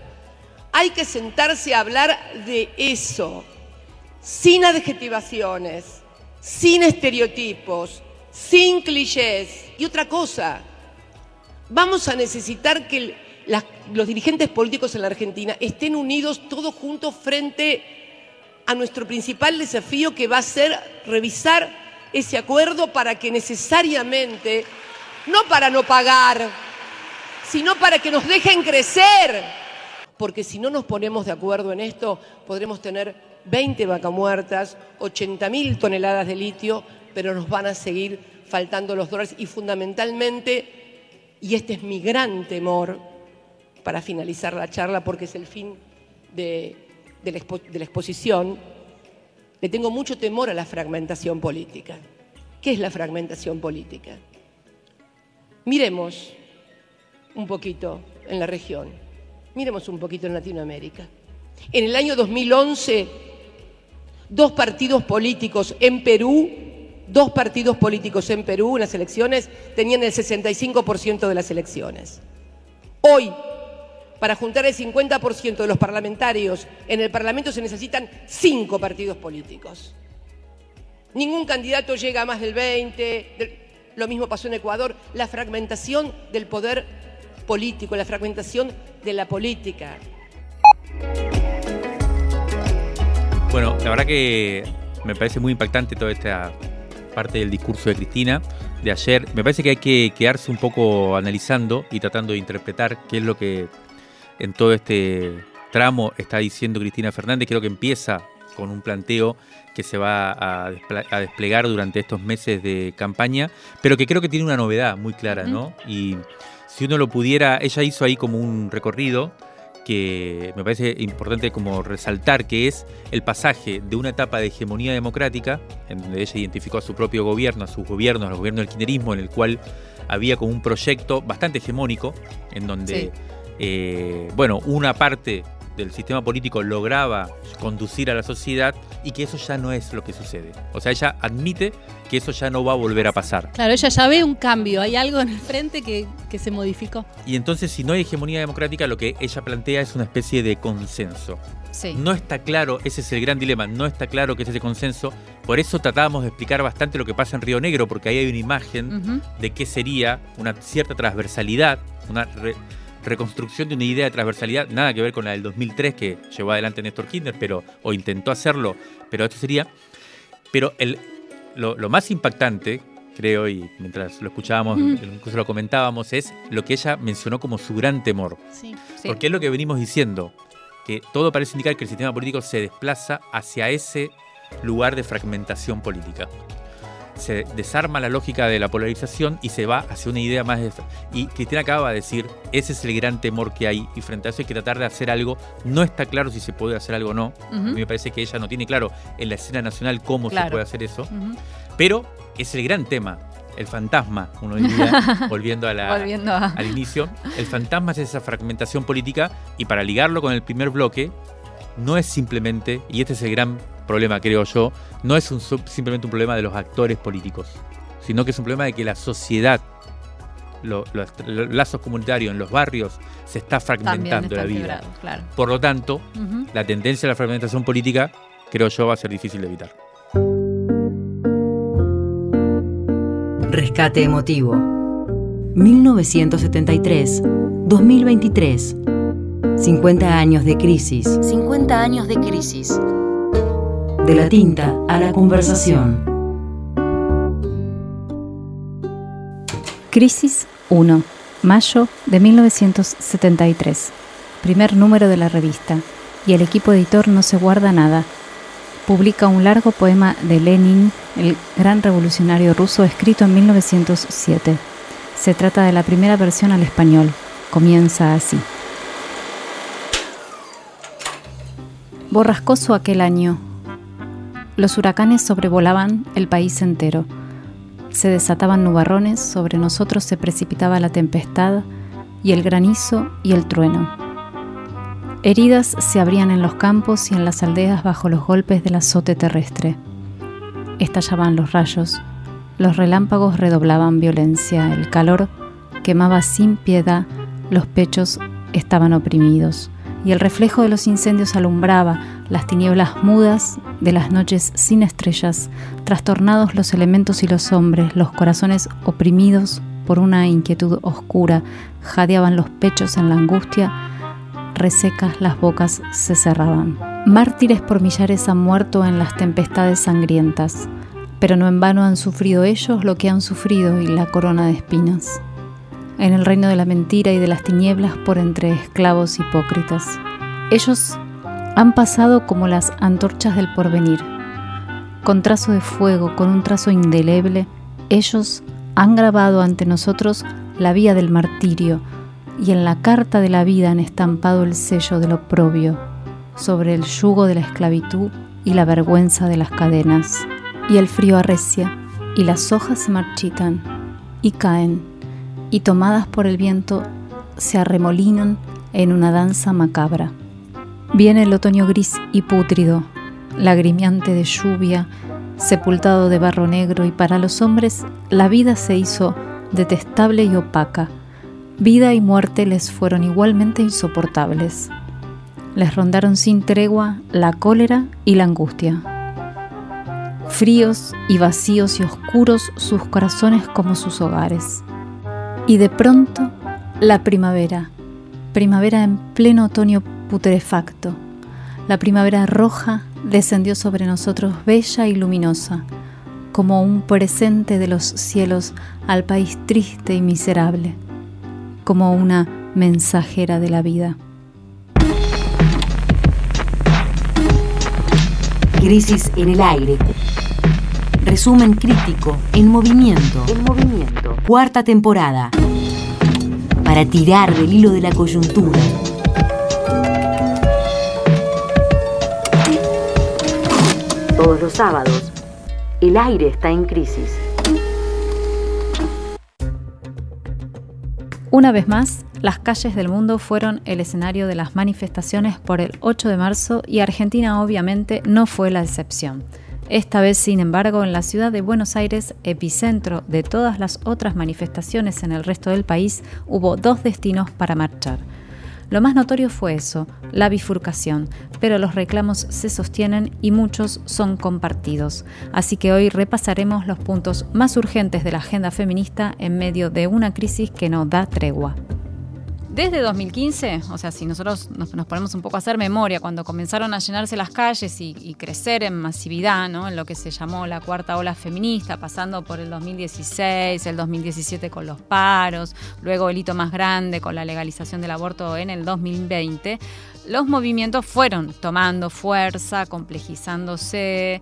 Hay que sentarse a hablar de eso, sin adjetivaciones, sin estereotipos, sin clichés. Y otra cosa, vamos a necesitar que los dirigentes políticos en la Argentina estén unidos todos juntos frente a nuestro principal desafío que va a ser revisar ese acuerdo para que necesariamente, no para no pagar, sino para que nos dejen crecer. Porque si no nos ponemos de acuerdo en esto, podremos tener 20 vacas muertas, 80 mil toneladas de litio, pero nos van a seguir faltando los dólares y fundamentalmente, y este es mi gran temor para finalizar la charla, porque es el fin de, de la, exposición, le tengo mucho temor a la fragmentación política. ¿Qué es la fragmentación política? Miremos un poquito en la región, miremos un poquito en Latinoamérica. En el año 2011, dos partidos políticos en Perú, dos partidos políticos en Perú en las elecciones tenían el 65% de las elecciones. Hoy, para juntar el 50% de los parlamentarios en el Parlamento se necesitan cinco partidos políticos. Ningún candidato llega a más del 20, lo mismo pasó en Ecuador, la fragmentación del poder político, la fragmentación de la política. Bueno, la verdad que me parece muy impactante toda esta parte del discurso de Cristina de ayer. Me parece que hay que quedarse un poco analizando y tratando de interpretar qué es lo que en todo este tramo está diciendo Cristina Fernández. Creo que empieza con un planteo que se va a, desplegar durante estos meses de campaña, pero que creo que tiene una novedad muy clara, ¿no? Y si uno lo pudiera, ella hizo ahí como un recorrido que me parece importante como resaltar, que es el pasaje de una etapa de hegemonía democrática, en donde ella identificó a su propio gobierno, a sus gobiernos, al gobierno del kirchnerismo, en el cual había como un proyecto bastante hegemónico, en donde... Eh, bueno, una parte del sistema político lograba conducir a la sociedad y que eso ya no es lo que sucede. O sea, ella admite que eso ya no va a volver a pasar. Claro, ella ya ve un cambio, hay algo en el frente que, se modificó. Y entonces, si no hay hegemonía democrática, lo que ella plantea es una especie de consenso. Sí. No está claro, ese es el gran dilema, no está claro que es ese consenso. Por eso tratábamos de explicar bastante lo que pasa en Río Negro, porque ahí hay una imagen de qué sería una cierta transversalidad, una reconstrucción de una idea de transversalidad, nada que ver con la del 2003 que llevó adelante Néstor Kirchner, pero, o intentó hacerlo, pero esto sería. Pero el, lo, más impactante, creo, y mientras lo escuchábamos, incluso lo comentábamos, es lo que ella mencionó como su gran temor. Porque es lo que venimos diciendo, que todo parece indicar que el sistema político se desplaza hacia ese lugar de fragmentación política se desarma la lógica de la polarización y se va hacia una idea más de... Y Cristina acaba de decir, ese es el gran temor que hay y frente a eso hay que tratar de hacer algo. No está claro si se puede hacer algo o no. A mí me parece que ella no tiene claro en la escena nacional cómo se puede hacer eso. Pero es el gran tema. El fantasma, uno diría, volviendo, a la, al inicio, el fantasma es esa fragmentación política y para ligarlo con el primer bloque, no es simplemente, y este es el gran problema, creo yo, no es un, simplemente un problema de los actores políticos, sino que es un problema de que la sociedad, los, lazos comunitarios en los barrios, se está fragmentando la vida. Por lo tanto, la tendencia a la fragmentación política, creo yo, va a ser difícil de evitar. Rescate emotivo. 1973-2023. 50 años de crisis. 50 años de crisis de la tinta a la conversación. Crisis 1, mayo de 1973. Primer número de la revista. Y el equipo editor no se guarda nada. Publica un largo poema de Lenin, el gran revolucionario ruso, escrito en 1907. Se trata de la primera versión al español. Comienza así. Borrascoso aquel año, los huracanes sobrevolaban el país entero. se desataban nubarrones, sobre nosotros se precipitaba la tempestad y el granizo y el trueno. Heridas se abrían en los campos y en las aldeas bajo los golpes del azote terrestre. Estallaban los rayos, los relámpagos redoblaban violencia, el calor quemaba sin piedad, los pechos estaban oprimidos y el reflejo de los incendios alumbraba las tinieblas mudas de las noches sin estrellas, trastornados los elementos y los hombres, los corazones oprimidos por una inquietud oscura, jadeaban los pechos en la angustia, resecas las bocas se cerraban. Mártires por millares han muerto en las tempestades sangrientas, pero no en vano han sufrido ellos lo que han sufrido y la corona de espinas en el reino de la mentira y de las tinieblas por entre esclavos hipócritas. Ellos han pasado como las antorchas del porvenir. Con trazo de fuego, con un trazo indeleble, ellos han grabado ante nosotros la vía del martirio y en la carta de la vida han estampado el sello del oprobio sobre el yugo de la esclavitud y la vergüenza de las cadenas. Y el frío arrecia y las hojas se marchitan y caen y tomadas por el viento se arremolinan en una danza macabra. Viene el otoño gris y pútrido, lagrimiante de lluvia, sepultado de barro negro y para los hombres la vida se hizo detestable y opaca. Vida y muerte les fueron igualmente insoportables. Les rondaron sin tregua la cólera y la angustia. Fríos y vacíos y oscuros sus corazones como sus hogares. Y de pronto, la primavera, primavera en pleno otoño putrefacto. La primavera roja descendió sobre nosotros bella y luminosa, como un presente de los cielos al país triste y miserable, como una mensajera de la vida. Crisis en el aire. Resumen crítico en movimiento. En movimiento. Cuarta temporada. Para tirar del hilo de la coyuntura. Todos los sábados, el aire está en crisis. Una vez más, las calles del mundo fueron el escenario de las manifestaciones por el 8 de marzo y Argentina obviamente no fue la excepción. Esta vez, sin embargo, en la ciudad de Buenos Aires, epicentro de todas las otras manifestaciones en el resto del país, hubo dos destinos para marchar. Lo más notorio fue eso, la bifurcación, pero los reclamos se sostienen y muchos son compartidos. Así que hoy repasaremos los puntos más urgentes de la agenda feminista en medio de una crisis que no da tregua. Desde 2015, o sea, si nosotros nos, ponemos un poco a hacer memoria, cuando comenzaron a llenarse las calles y, crecer en masividad, ¿no? en lo que se llamó la cuarta ola feminista, pasando por el 2016, el 2017 con los paros, luego el hito más grande con la legalización del aborto en el 2020, los movimientos fueron tomando fuerza, complejizándose.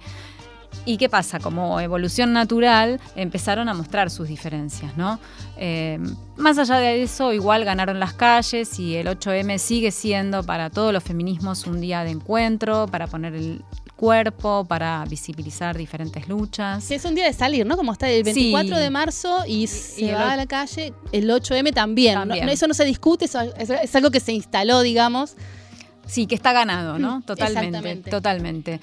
¿Y qué pasa? Como evolución natural empezaron a mostrar sus diferencias, ¿no? Eh, más allá de eso, igual ganaron las calles y el 8M sigue siendo para todos los feminismos un día de encuentro, para poner el cuerpo, para visibilizar diferentes luchas. es un día de salir, ¿no? Como está el 24 de marzo y se va a la calle, el 8M también. eso no se discute, es, algo que se instaló, digamos. Sí, que está ganado, ¿no? Totalmente, totalmente.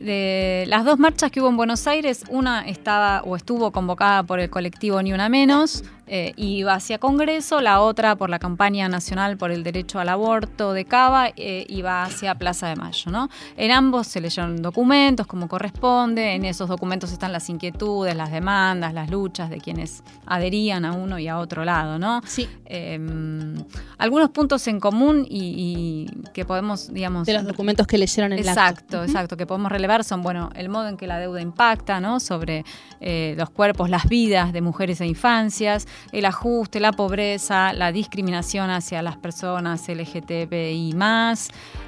De las dos marchas que hubo en Buenos Aires, una estaba o estuvo convocada por el colectivo Ni Una Menos, eh, iba hacia Congreso, la otra por la campaña nacional por el derecho al aborto de Cava eh, iba hacia Plaza de Mayo. ¿no? En ambos se leyeron documentos como corresponde, en esos documentos están las inquietudes, las demandas, las luchas de quienes adherían a uno y a otro lado. ¿no? Sí. Em, algunos puntos en común y, que podemos, digamos... De los documentos que leyeron en Exacto, el exacto, que podemos relevar son, bueno, el modo en que la deuda impacta, ¿no? Sobre eh, los cuerpos, las vidas de mujeres e infancias, el ajuste, la pobreza, la discriminación hacia las personas LGTBI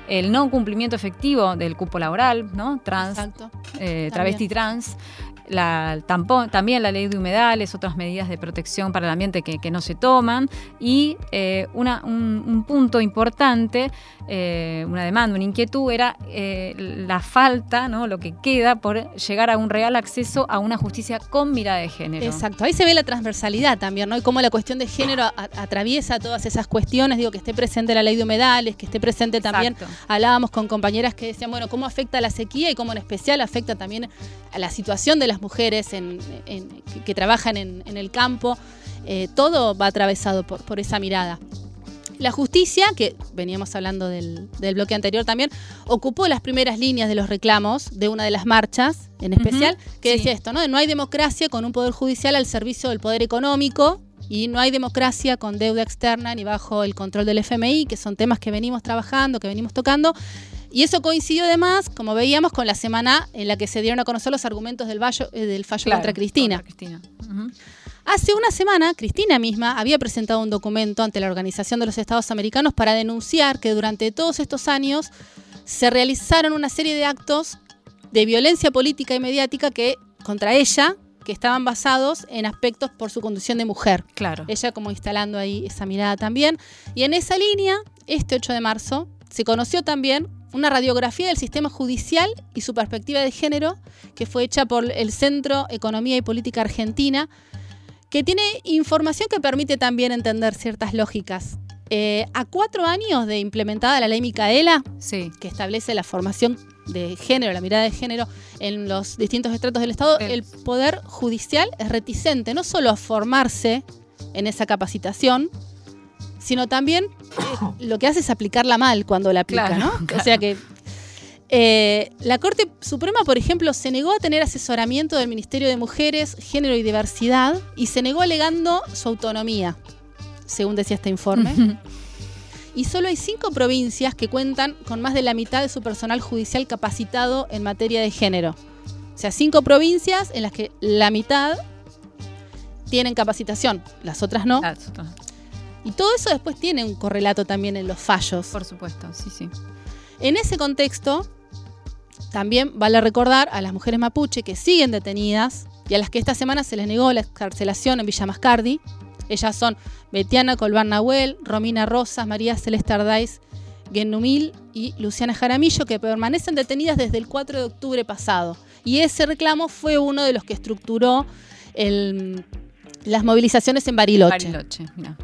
el no cumplimiento efectivo del cupo laboral, ¿no? Trans, eh, travesti trans, la, también la ley de humedales, otras medidas de protección para el ambiente que, no se toman y eh, una, un, punto importante, eh, una demanda, una inquietud era eh, la falta, ¿no? lo que queda por llegar a un real acceso a una justicia con mirada de género. Exacto, ahí se ve la transversalidad también, ¿no? Y cómo la cuestión de género atraviesa todas esas cuestiones, digo, que esté presente la ley de humedales, que esté presente también, hablábamos con compañeras que decían, bueno, cómo afecta la sequía y cómo en especial afecta también a la situación de las mujeres que, trabajan en, el campo. Eh, todo va atravesado por, esa mirada. La justicia, que veníamos hablando del, bloque anterior también, ocupó las primeras líneas de los reclamos de una de las marchas, en especial, que decía esto, ¿no? No hay democracia con un poder judicial al servicio del poder económico y no hay democracia con deuda externa ni bajo el control del FMI, que son temas que venimos trabajando, que venimos tocando. Y eso coincidió además, como veíamos, con la semana en la que se dieron a conocer los argumentos del, eh, del fallo contra Cristina. Hace una semana, Cristina misma había presentado un documento ante la Organización de los Estados Americanos para denunciar que durante todos estos años se realizaron una serie de actos de violencia política y mediática que contra ella que estaban basados en aspectos por su condición de mujer. Claro. Ella como instalando ahí esa mirada también. Y en esa línea, este 8 de marzo, se conoció también una radiografía del sistema judicial y su perspectiva de género, que fue hecha por el Centro Economía y Política Argentina, que tiene información que permite también entender ciertas lógicas. Eh, a cuatro años de implementada la ley Micaela, que establece la formación de género, la mirada de género en los distintos estratos del Estado, el Poder Judicial es reticente no solo a formarse en esa capacitación, sino también eh, lo que hace es aplicarla mal cuando la aplica, ¿no? O sea que eh, la Corte Suprema, por ejemplo, se negó a tener asesoramiento del Ministerio de Mujeres, Género y Diversidad y se negó alegando su autonomía, según decía este informe. y solo hay cinco provincias que cuentan con más de la mitad de su personal judicial capacitado en materia de género. O sea, cinco provincias en las que la mitad tienen capacitación, las otras no. Y todo eso después tiene un correlato también en los fallos. Por supuesto, sí, sí. En ese contexto, también vale recordar a las mujeres mapuche que siguen detenidas y a las que esta semana se les negó la excarcelación en Villa Mascardi. Ellas son Betiana Colbán Nahuel, Romina Rosas, María Celeste Ardaiz, Genumil y Luciana Jaramillo, que permanecen detenidas desde el 4 de octubre pasado. Y ese reclamo fue uno de los que estructuró las movilizaciones en Bariloche. Bariloche, mira.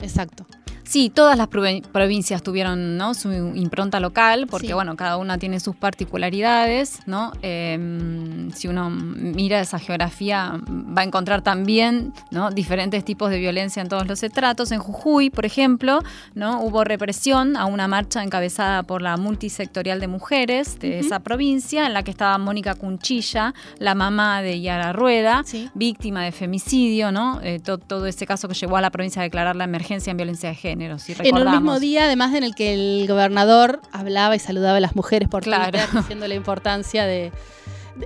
Exacto. Sí, todas las provincias tuvieron ¿no? su impronta local, porque bueno, cada una tiene sus particularidades, ¿no? Em, si uno mira esa geografía, va a encontrar también ¿no? diferentes tipos de violencia en todos los estratos. En Jujuy, por ejemplo, ¿no? hubo represión a una marcha encabezada por la multisectorial de mujeres de esa provincia, en la que estaba Mónica Cunchilla, la mamá de Yara Rueda, víctima de femicidio, ¿no? Eh, todo ese caso que llevó a la provincia a declarar la emergencia en violencia de género en un mismo día, además en el que el gobernador hablaba y saludaba a las mujeres por claro. diciendo la importancia de,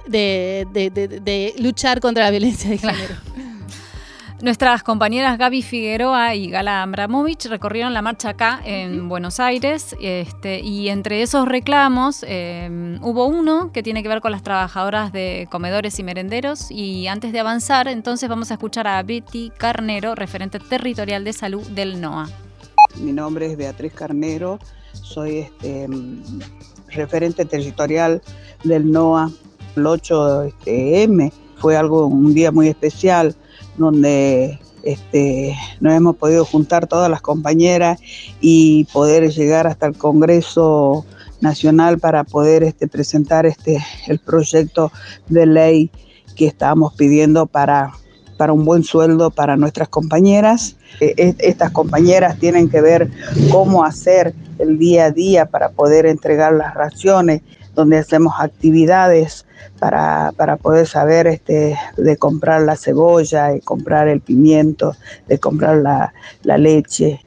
de, luchar contra la violencia de género. Nuestras compañeras Gaby Figueroa y Gala Abramovich recorrieron la marcha acá en Buenos Aires este, y entre esos reclamos em, hubo uno que tiene que ver con las trabajadoras de comedores y merenderos y antes de avanzar entonces vamos a escuchar a Betty Carnero, referente territorial de salud del NOA. Mi nombre es Beatriz Carnero, soy este, referente territorial del NOA. El 8M este, fue algo, un día muy especial donde este, nos hemos podido juntar todas las compañeras y poder llegar hasta el Congreso Nacional para poder presentar este, el proyecto de ley que estábamos pidiendo para para un buen sueldo para nuestras compañeras. Eh, estas compañeras tienen que ver cómo hacer el día a día para poder entregar las raciones, donde hacemos actividades para, poder saber este, de comprar la cebolla, de comprar el pimiento, de comprar la, la leche,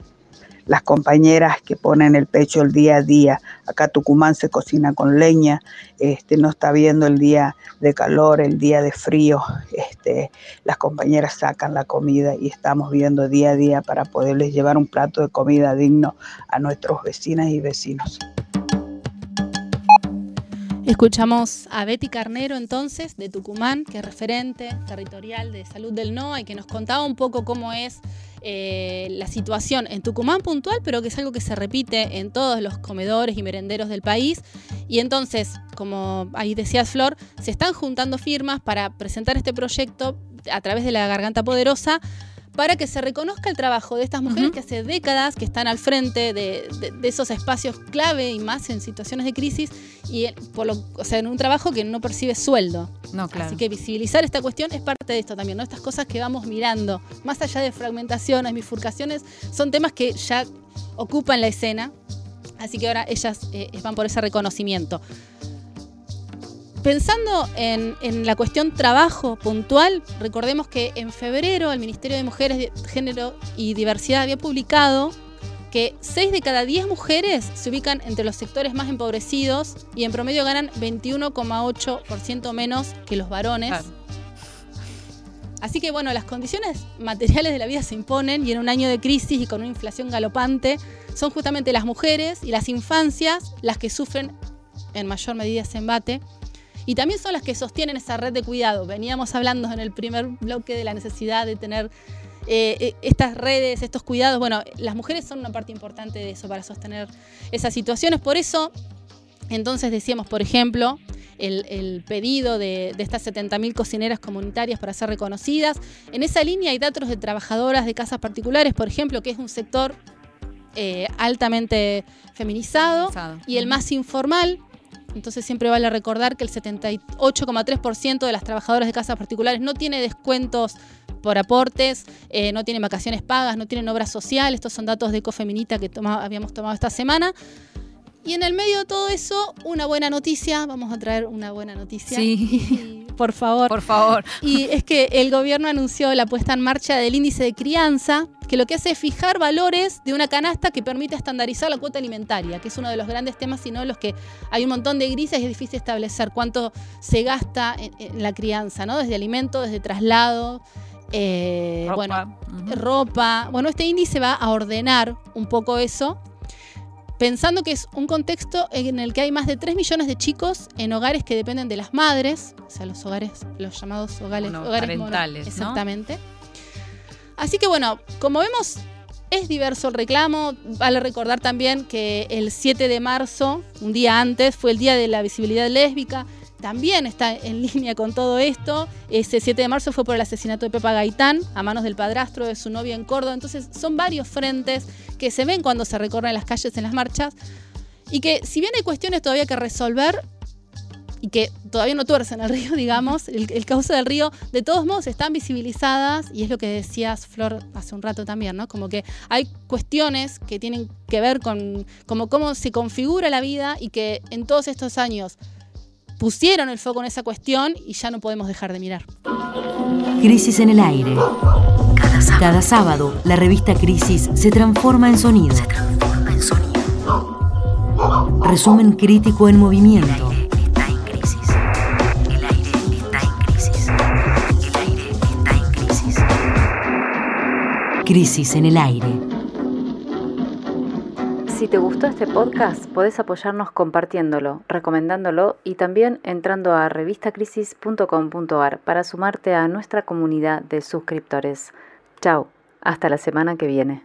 las compañeras que ponen el pecho el día a día. Acá Tucumán se cocina con leña, este, no está viendo el día de calor, el día de frío. Este, las compañeras sacan la comida y estamos viendo día a día para poderles llevar un plato de comida digno a nuestros vecinas y vecinos. Escuchamos a Betty Carnero entonces de Tucumán, que es referente territorial de salud del NOA y que nos contaba un poco cómo es eh, la situación en Tucumán puntual, pero que es algo que se repite en todos los comedores y merenderos del país. Y entonces, como ahí decías Flor, se están juntando firmas para presentar este proyecto a través de la Garganta Poderosa para que se reconozca el trabajo de estas mujeres que hace décadas que están al frente de, esos espacios clave y más en situaciones de crisis y por lo, o sea, en un trabajo que no percibe sueldo. No, claro. Así que visibilizar esta cuestión es parte de esto también, ¿no? Estas cosas que vamos mirando, más allá de fragmentaciones, bifurcaciones, son temas que ya ocupan la escena. Así que ahora ellas eh, van por ese reconocimiento pensando en, la cuestión trabajo puntual, recordemos que en febrero el Ministerio de Mujeres, Género y Diversidad había publicado que 6 de cada 10 mujeres se ubican entre los sectores más empobrecidos y en promedio ganan 21,8% menos que los varones. Así que bueno, las condiciones materiales de la vida se imponen y en un año de crisis y con una inflación galopante son justamente las mujeres y las infancias las que sufren en mayor medida ese embate y también son las que sostienen esa red de cuidado. Veníamos hablando en el primer bloque de la necesidad de tener eh, eh, estas redes, estos cuidados. Bueno, las mujeres son una parte importante de eso para sostener esas situaciones. Por eso, entonces decíamos, por ejemplo, el, pedido de, estas 70.000 cocineras comunitarias para ser reconocidas. En esa línea hay datos de trabajadoras de casas particulares, por ejemplo, que es un sector eh, altamente feminizado, y el más informal, entonces siempre vale recordar que el 78,3% de las trabajadoras de casas particulares no tiene descuentos por aportes, eh, no tienen vacaciones pagas, no tienen obras sociales. Estos son datos de Ecofeminita que habíamos tomado esta semana. Y en el medio de todo eso, una buena noticia. Vamos a traer una buena noticia. Sí. por favor. Por favor. Y es que el gobierno anunció la puesta en marcha del índice de crianza, que lo que hace es fijar valores de una canasta que permite estandarizar la cuota alimentaria, que es uno de los grandes temas, sino los que hay un montón de grises y es difícil establecer cuánto se gasta en, la crianza, ¿no? Desde alimento, desde traslado. Eh, ropa. Bueno, ropa. Bueno, este índice va a ordenar un poco eso pensando que es un contexto en el que hay más de 3 millones de chicos en hogares que dependen de las madres, o sea, los hogares, los llamados hogares, hogares parentales. exactamente. Así que bueno, como vemos, es diverso el reclamo. Vale recordar también que el 7 de marzo, un día antes, fue el Día de la Visibilidad Lésbica también está en línea con todo esto. Ese 7 de marzo fue por el asesinato de Pepa Gaitán a manos del padrastro de su novia en Córdoba. Entonces son varios frentes que se ven cuando se recorren las calles en las marchas y que si bien hay cuestiones todavía que resolver y que todavía no tuercen el río, digamos, el, cauce del río, de todos modos están visibilizadas y es lo que decías Flor hace un rato también, ¿no? Como que hay cuestiones que tienen que ver con cómo se configura la vida y que en todos estos años pusieron el foco en esa cuestión y ya no podemos dejar de mirar. Crisis en el aire. Cada sábado, la revista Crisis se transforma en sonido. Se transforma en sonido. Resumen crítico en movimiento. El aire está en crisis. El aire está en crisis. El aire está en crisis. Crisis en el aire. Si te gustó este podcast, podés apoyarnos compartiéndolo, recomendándolo y también entrando a revistacrisis.com.ar para sumarte a nuestra comunidad de suscriptores. Chao, hasta la semana que viene.